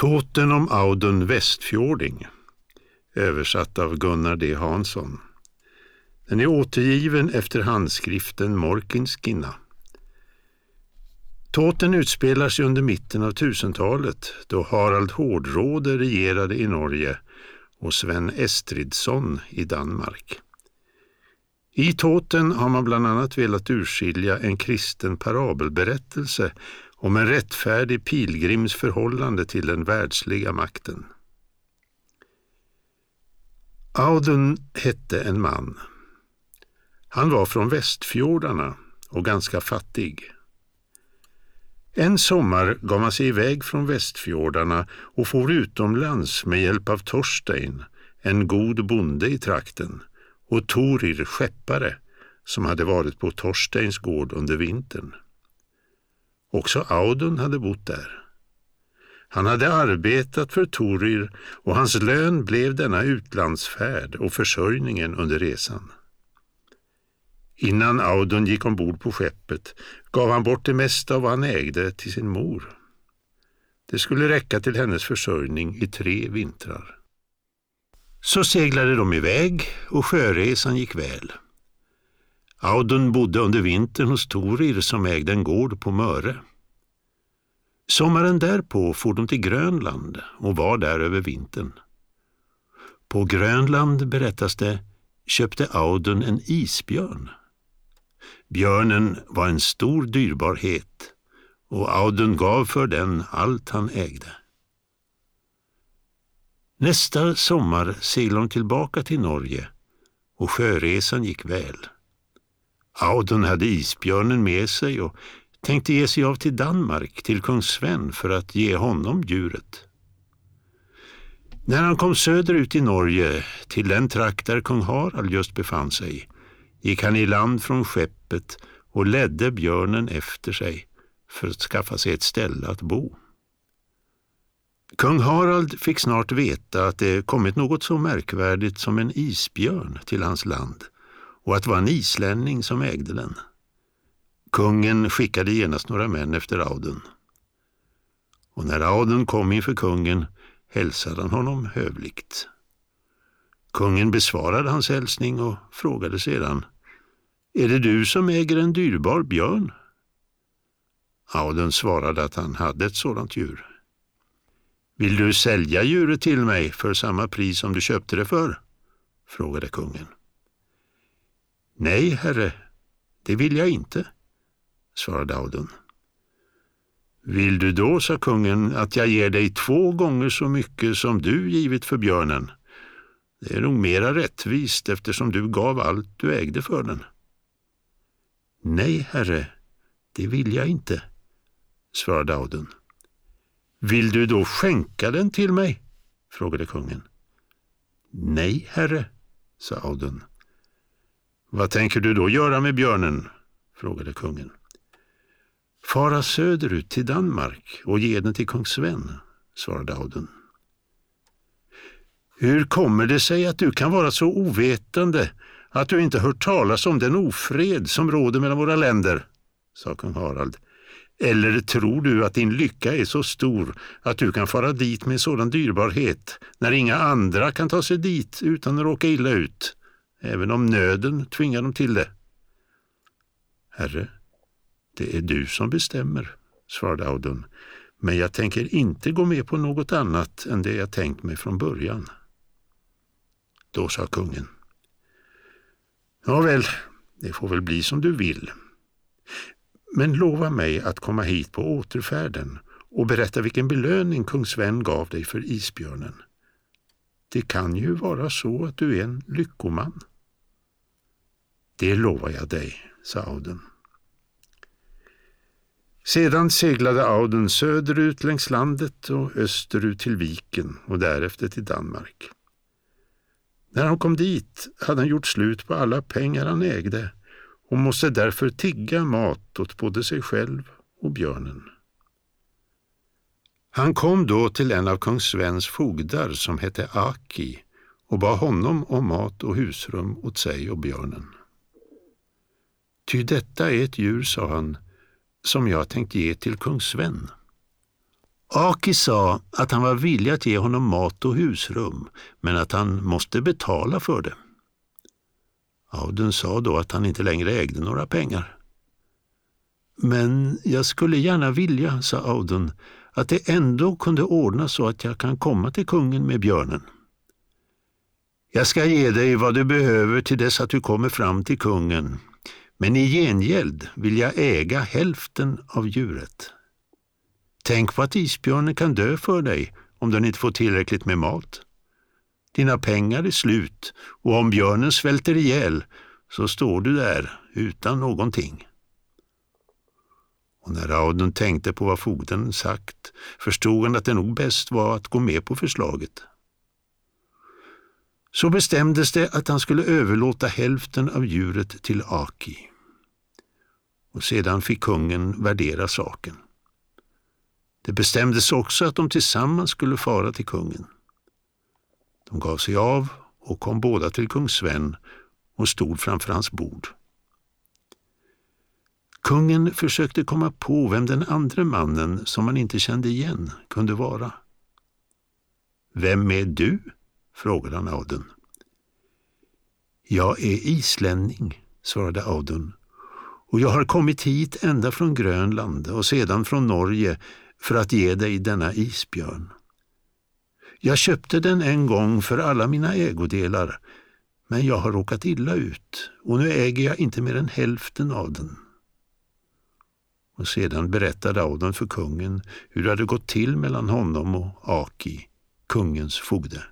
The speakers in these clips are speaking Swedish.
Tåten om Audun Westfjording översatt av Gunnar D Hansson. Den är återgiven efter handskriften Morkinskinna. Tåten utspelar sig under mitten av 1000-talet då Harald Hårdråde regerade i Norge och Sven Estridsson i Danmark. I Tåten har man bland annat velat urskilja en kristen parabelberättelse om en rättfärdig pilgrims förhållande till den världsliga makten. Audun hette en man. Han var från Västfjordarna och ganska fattig. En sommar gav han sig iväg från Västfjordarna och for utomlands med hjälp av Torstein, en god bonde i trakten, och Torir, skeppare, som hade varit på Torsteins gård under vintern. Också Audun hade bott där. Han hade arbetat för Torir och hans lön blev denna utlandsfärd och försörjningen under resan. Innan Audun gick ombord på skeppet gav han bort det mesta av vad han ägde till sin mor. Det skulle räcka till hennes försörjning i tre vintrar. Så seglade de iväg och sjöresan gick väl. Audun bodde under vintern hos Torir som ägde en gård på Möre. Sommaren därpå for de till Grönland och var där över vintern. På Grönland, berättas det, köpte Audun en isbjörn. Björnen var en stor dyrbarhet och Audun gav för den allt han ägde. Nästa sommar seglade de tillbaka till Norge och sjöresan gick väl. Audun hade isbjörnen med sig och tänkte ge sig av till Danmark, till kung Sven, för att ge honom djuret. När han kom söderut i Norge, till den trakt där kung Harald just befann sig, gick han i land från skeppet och ledde björnen efter sig för att skaffa sig ett ställe att bo. Kung Harald fick snart veta att det kommit något så märkvärdigt som en isbjörn till hans land och att det var en islänning som ägde den. Kungen skickade genast några män efter Audun. Och när Audun kom inför kungen hälsade han honom hövligt. Kungen besvarade hans hälsning och frågade sedan Är det du som äger en dyrbar björn? Audun svarade att han hade ett sådant djur. Vill du sälja djuret till mig för samma pris som du köpte det för? frågade kungen. Nej, herre, det vill jag inte, svarade Audun. Vill du då, sa kungen, att jag ger dig två gånger så mycket som du givit för björnen? Det är nog mera rättvist eftersom du gav allt du ägde för den. Nej, herre, det vill jag inte, svarade Audun. Vill du då skänka den till mig? frågade kungen. Nej, herre, sa Audun. Vad tänker du då göra med björnen? frågade kungen. Fara söderut till Danmark och ge den till kung Sven, svarade Audun. Hur kommer det sig att du kan vara så ovetande att du inte hört talas om den ofred som råder mellan våra länder? sa kung Harald. Eller tror du att din lycka är så stor att du kan fara dit med sådan dyrbarhet när inga andra kan ta sig dit utan att råka illa ut, även om nöden tvingar dem till det? Herre, det är du som bestämmer, svarade Audun, men jag tänker inte gå med på något annat än det jag tänkt mig från början. Då sa kungen. Nåväl, det får väl bli som du vill. Men lova mig att komma hit på återfärden och berätta vilken belöning kung Sven gav dig för isbjörnen. Det kan ju vara så att du är en lyckoman. Det lovar jag dig, sa Auden. Sedan seglade Auden söderut längs landet och österut till viken och därefter till Danmark. När han kom dit hade han gjort slut på alla pengar han ägde och måste därför tigga mat åt både sig själv och björnen. Han kom då till en av kung Svens fogdar som hette Aki och bad honom om mat och husrum åt sig och björnen. Ty detta är ett djur, sa han, som jag tänkt ge till kung Sven. Aki sa att han var villig att ge honom mat och husrum, men att han måste betala för det. Audun sa då att han inte längre ägde några pengar. Men jag skulle gärna vilja, sa Audun, att det ändå kunde ordnas så att jag kan komma till kungen med björnen. Jag ska ge dig vad du behöver till dess att du kommer fram till kungen, men i gengäld vill jag äga hälften av djuret. Tänk på att isbjörnen kan dö för dig om den inte får tillräckligt med mat. Dina pengar är slut och om björnen svälter ihjäl så står du där utan någonting. Och när Audun tänkte på vad fogden sagt förstod han att det nog bäst var att gå med på förslaget. Så bestämdes det att han skulle överlåta hälften av djuret till Aki. Och sedan fick kungen värdera saken. Det bestämdes också att de tillsammans skulle fara till kungen. De gav sig av och kom båda till kung Sven och stod framför hans bord. Kungen försökte komma på vem den andra mannen, som han inte kände igen, kunde vara. Vem är du? frågade han Audun. Jag är islänning, svarade Audun, och jag har kommit hit ända från Grönland och sedan från Norge för att ge dig denna isbjörn. Jag köpte den en gång för alla mina ägodelar, men jag har råkat illa ut och nu äger jag inte mer än hälften av den. Och sedan berättade Audun för kungen hur det hade gått till mellan honom och Aki, kungens fogde.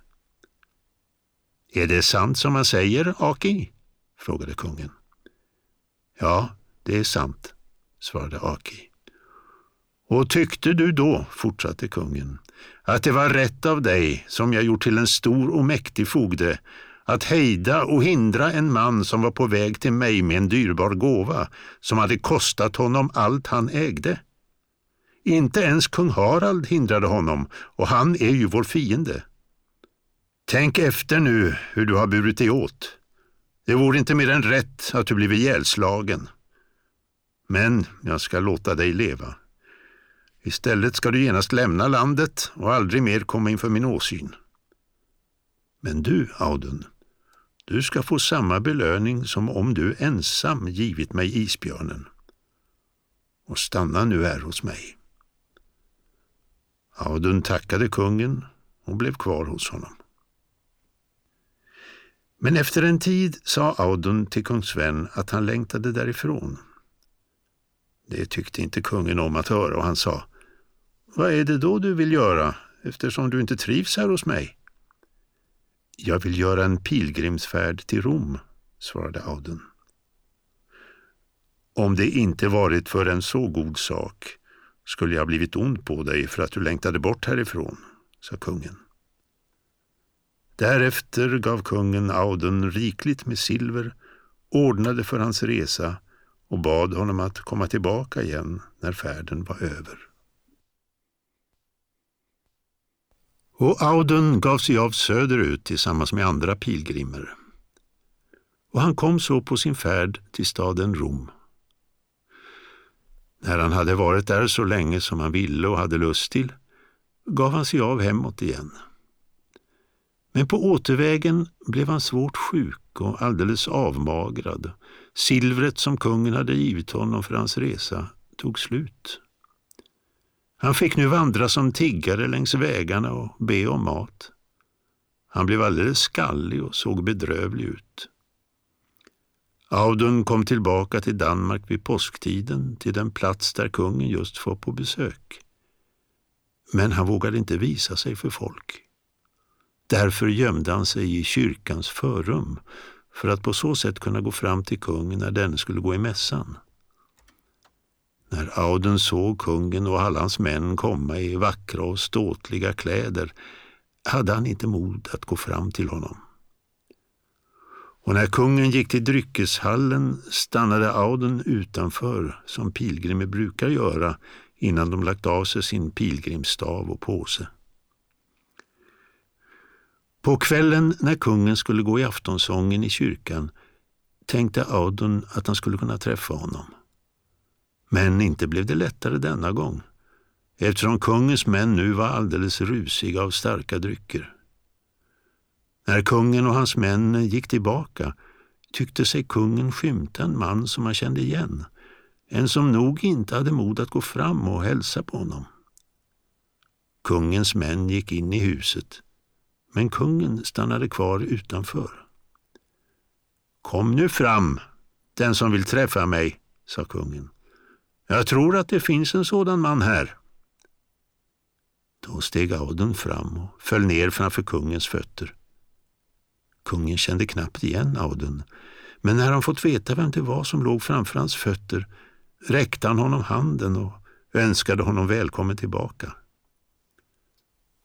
Är det sant som man säger, Aki? frågade kungen. Ja, det är sant, svarade Aki. Och tyckte du då, fortsatte kungen, att det var rätt av dig, som jag gjort till en stor och mäktig fogde, att hejda och hindra en man som var på väg till mig med en dyrbar gåva som hade kostat honom allt han ägde? Inte ens kung Harald hindrade honom och han är ju vår fiende. Tänk efter nu hur du har burit dig åt. Det vore inte mer än rätt att du blivit ihjälslagen. Men jag ska låta dig leva. Istället ska du genast lämna landet och aldrig mer komma inför min åsyn. Men du, Audun, du ska få samma belöning som om du ensam givit mig isbjörnen. Och stanna nu här hos mig. Audun tackade kungen och blev kvar hos honom. Men efter en tid sa Audun till kung Sven att han längtade därifrån. Det tyckte inte kungen om att höra och han sa Vad är det då du vill göra eftersom du inte trivs här hos mig? Jag vill göra en pilgrimsfärd till Rom, svarade Audun. Om det inte varit för en så god sak skulle jag blivit ond på dig för att du längtade bort härifrån, sa kungen. Därefter gav kungen Audun rikligt med silver, ordnade för hans resa och bad honom att komma tillbaka igen när färden var över. Och Audun gav sig av söderut tillsammans med andra pilgrimer. Och han kom så på sin färd till staden Rom. När han hade varit där så länge som han ville och hade lust till gav han sig av hemåt igen. Men på återvägen blev han svårt sjuk och alldeles avmagrad. Silvret som kungen hade givit honom för hans resa tog slut. Han fick nu vandra som tiggare längs vägarna och be om mat. Han blev alldeles skallig och såg bedrövlig ut. Audun kom tillbaka till Danmark vid påsktiden, till den plats där kungen just var på besök. Men han vågade inte visa sig för folk. Därför gömde han sig i kyrkans förrum för att på så sätt kunna gå fram till kungen när den skulle gå i mässan. När Auden såg kungen och alla hans män komma i vackra och ståtliga kläder hade han inte mod att gå fram till honom. Och när kungen gick till dryckeshallen stannade Auden utanför som pilgrimer brukar göra innan de lagt av sig sin pilgrimsstav och påse. På kvällen när kungen skulle gå i aftonsången i kyrkan tänkte Audun att han skulle kunna träffa honom. Men inte blev det lättare denna gång. eftersom kungens män nu var alldeles rusiga av starka drycker. När kungen och hans män gick tillbaka tyckte sig kungen skymta en man som han kände igen, en som nog inte hade mod att gå fram och hälsa på honom. Kungens män gick in i huset, men kungen stannade kvar utanför. Kom nu fram, den som vill träffa mig, sa kungen. Jag tror att det finns en sådan man här. Då steg Audun fram och föll ner framför kungens fötter. Kungen kände knappt igen Audun, men när han fått veta vem det var som låg framför hans fötter räckte han honom handen och önskade honom välkommen tillbaka.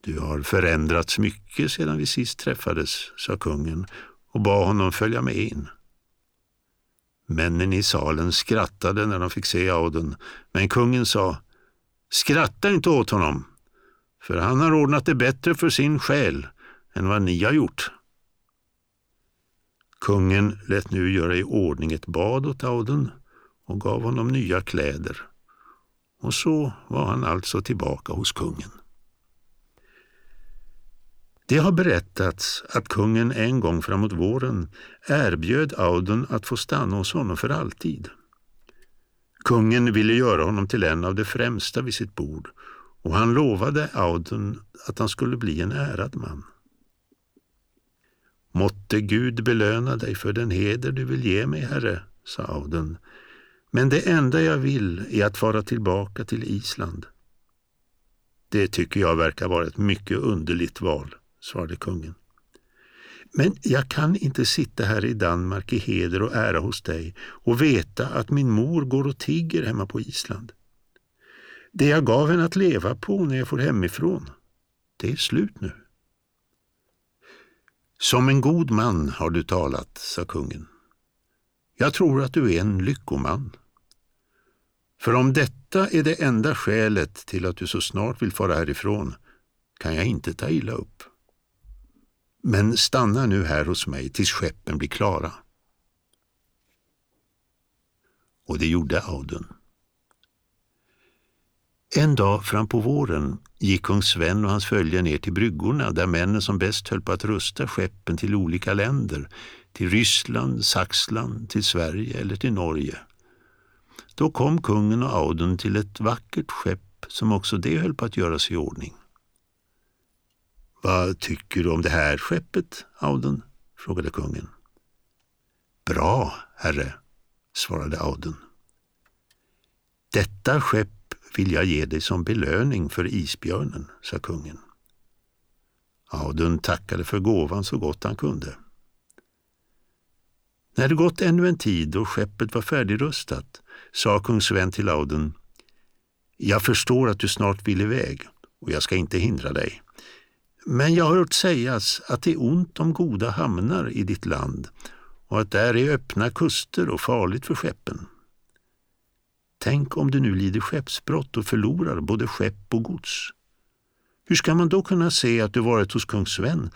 Du har förändrats mycket sedan vi sist träffades, sa kungen och bad honom följa med in. Männen i salen skrattade när de fick se Audun, men kungen sa Skratta inte åt honom, för han har ordnat det bättre för sin själ än vad ni har gjort. Kungen lät nu göra i ordning ett bad åt Audun och gav honom nya kläder. Och så var han alltså tillbaka hos kungen. Det har berättats att kungen en gång framåt våren erbjöd Audun att få stanna hos honom för alltid. Kungen ville göra honom till en av de främsta vid sitt bord och han lovade Audun att han skulle bli en ärad man. Måtte Gud belöna dig för den heder du vill ge mig, herre, sa Audun. Men det enda jag vill är att fara tillbaka till Island. Det tycker jag verkar vara ett mycket underligt val, svarade kungen. Men jag kan inte sitta här i Danmark i heder och ära hos dig och veta att min mor går och tigger hemma på Island. Det jag gav henne att leva på när jag får hemifrån, det är slut nu. Som en god man har du talat, sa kungen. Jag tror att du är en lyckoman. För om detta är det enda skälet till att du så snart vill fara härifrån kan jag inte ta illa upp. Men stanna nu här hos mig tills skeppen blir klara. Och det gjorde Audun. En dag fram på våren gick kung Sven och hans följe ner till bryggorna där männen som bäst höll på att rusta skeppen till olika länder, till Ryssland, Saxland, till Sverige eller till Norge. Då kom kungen och Audun till ett vackert skepp som också det höll på att göras i ordning. Vad tycker du om det här skeppet, Audun? frågade kungen. Bra, herre, svarade Audun. Detta skepp vill jag ge dig som belöning för isbjörnen, sa kungen. Audun tackade för gåvan så gott han kunde. När det gått ännu en tid och skeppet var färdigrustat sa kung Sven till Audun Jag förstår att du snart vill iväg och jag ska inte hindra dig. Men jag har hört sägas att det är ont om goda hamnar i ditt land och att där är öppna kuster och farligt för skeppen. Tänk om du nu lider skeppsbrott och förlorar både skepp och gods. Hur ska man då kunna se att du varit hos kung Sven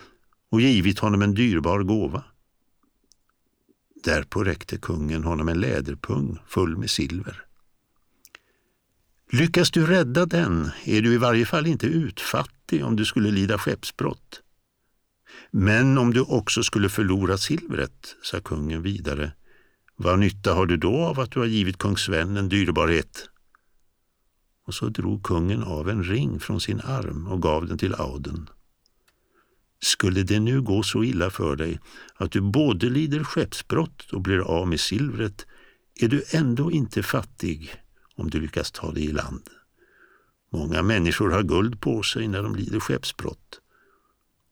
och givit honom en dyrbar gåva? Därpå räckte kungen honom en läderpung full med silver. Lyckas du rädda den är du i varje fall inte fattig om du skulle lida skeppsbrott. Men om du också skulle förlora silvret, sa kungen vidare, vad nytta har du då av att du har givit kung Sven en dyrbarhet? Och så drog kungen av en ring från sin arm och gav den till Auden. Skulle det nu gå så illa för dig att du både lider skeppsbrott och blir av med silvret är du ändå inte fattig om du lyckas ta dig i land. Många människor har guld på sig när de lider skeppsbrott.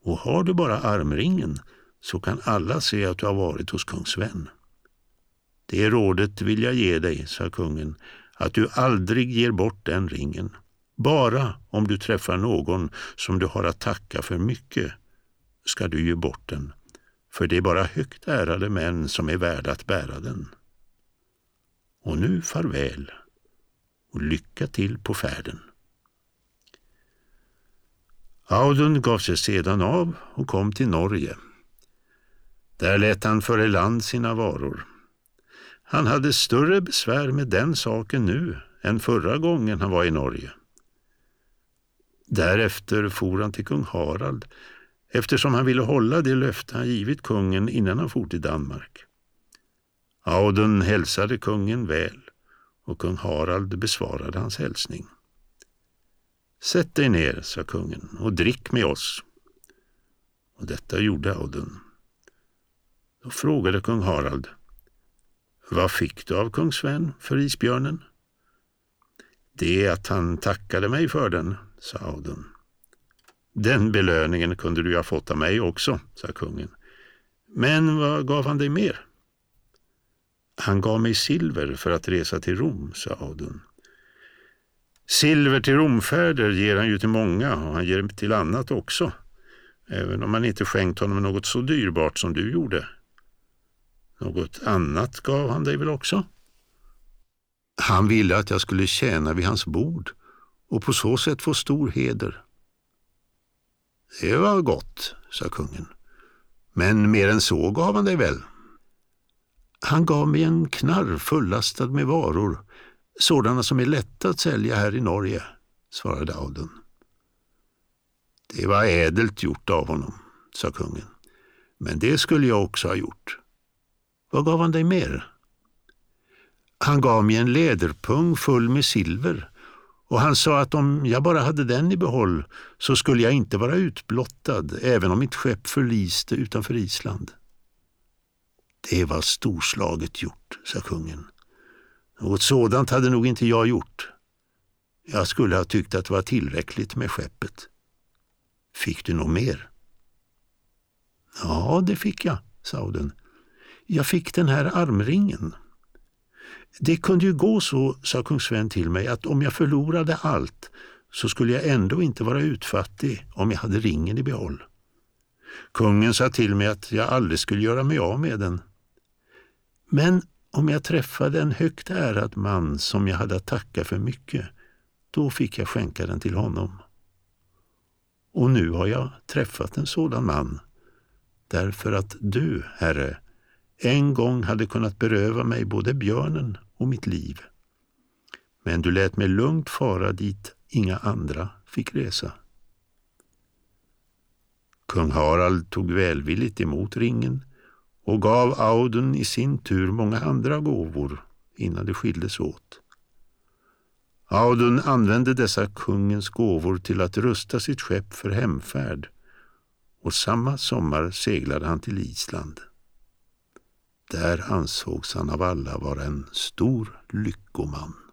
Och har du bara armringen så kan alla se att du har varit hos kung Sven. Det rådet vill jag ge dig, sa kungen, att du aldrig ger bort den ringen. Bara om du träffar någon som du har att tacka för mycket ska du ge bort den, för det är bara högt ärade män som är värda att bära den. Och nu farväl och lycka till på färden. Audun gav sig sedan av och kom till Norge. Där lät han föra i land sina varor. Han hade större besvär med den saken nu än förra gången han var i Norge. Därefter for han till kung Harald eftersom han ville hålla det löfte han givit kungen innan han for till Danmark. Audun hälsade kungen väl och kung Harald besvarade hans hälsning. Sätt dig ner, sa kungen, och drick med oss. Och detta gjorde Audun. Då frågade kung Harald, vad fick du av kung Sven för isbjörnen? Det är att han tackade mig för den, sa Audun. Den belöningen kunde du ha fått av mig också, sa kungen. Men vad gav han dig mer? Han gav mig silver för att resa till Rom, sa Audun. Silver till romfärder ger han ju till många och han ger till annat också, även om han inte skänkt honom något så dyrbart som du gjorde. Något annat gav han dig väl också? Han ville att jag skulle tjäna vid hans bord och på så sätt få stor heder. Det var gott, sa kungen. Men mer än så gav han dig väl? Han gav mig en knarr fullastad med varor, sådana som är lätta att sälja här i Norge, svarade Audun. Det var ädelt gjort av honom, sa kungen. Men det skulle jag också ha gjort. Vad gav han dig mer? Han gav mig en läderpung full med silver och han sa att om jag bara hade den i behåll så skulle jag inte vara utblottad även om mitt skepp förliste utanför Island. Det var storslaget gjort, sa kungen. Något sådant hade nog inte jag gjort. Jag skulle ha tyckt att det var tillräckligt med skeppet. Fick du något mer? Ja, det fick jag, sa den. Jag fick den här armringen. Det kunde ju gå så, sa kung Sven till mig, att om jag förlorade allt så skulle jag ändå inte vara utfattig om jag hade ringen i behåll. Kungen sa till mig att jag aldrig skulle göra mig av med den. Men om jag träffade en högt ärad man som jag hade att tacka för mycket, då fick jag skänka den till honom. Och nu har jag träffat en sådan man, därför att du, Herre, en gång hade kunnat beröva mig både björnen och mitt liv. Men du lät mig lugnt fara dit inga andra fick resa. Kung Harald tog välvilligt emot ringen och gav Audun i sin tur många andra gåvor innan det skildes åt. Audun använde dessa kungens gåvor till att rusta sitt skepp för hemfärd och samma sommar seglade han till Island. Där ansågs han av alla vara en stor lyckoman.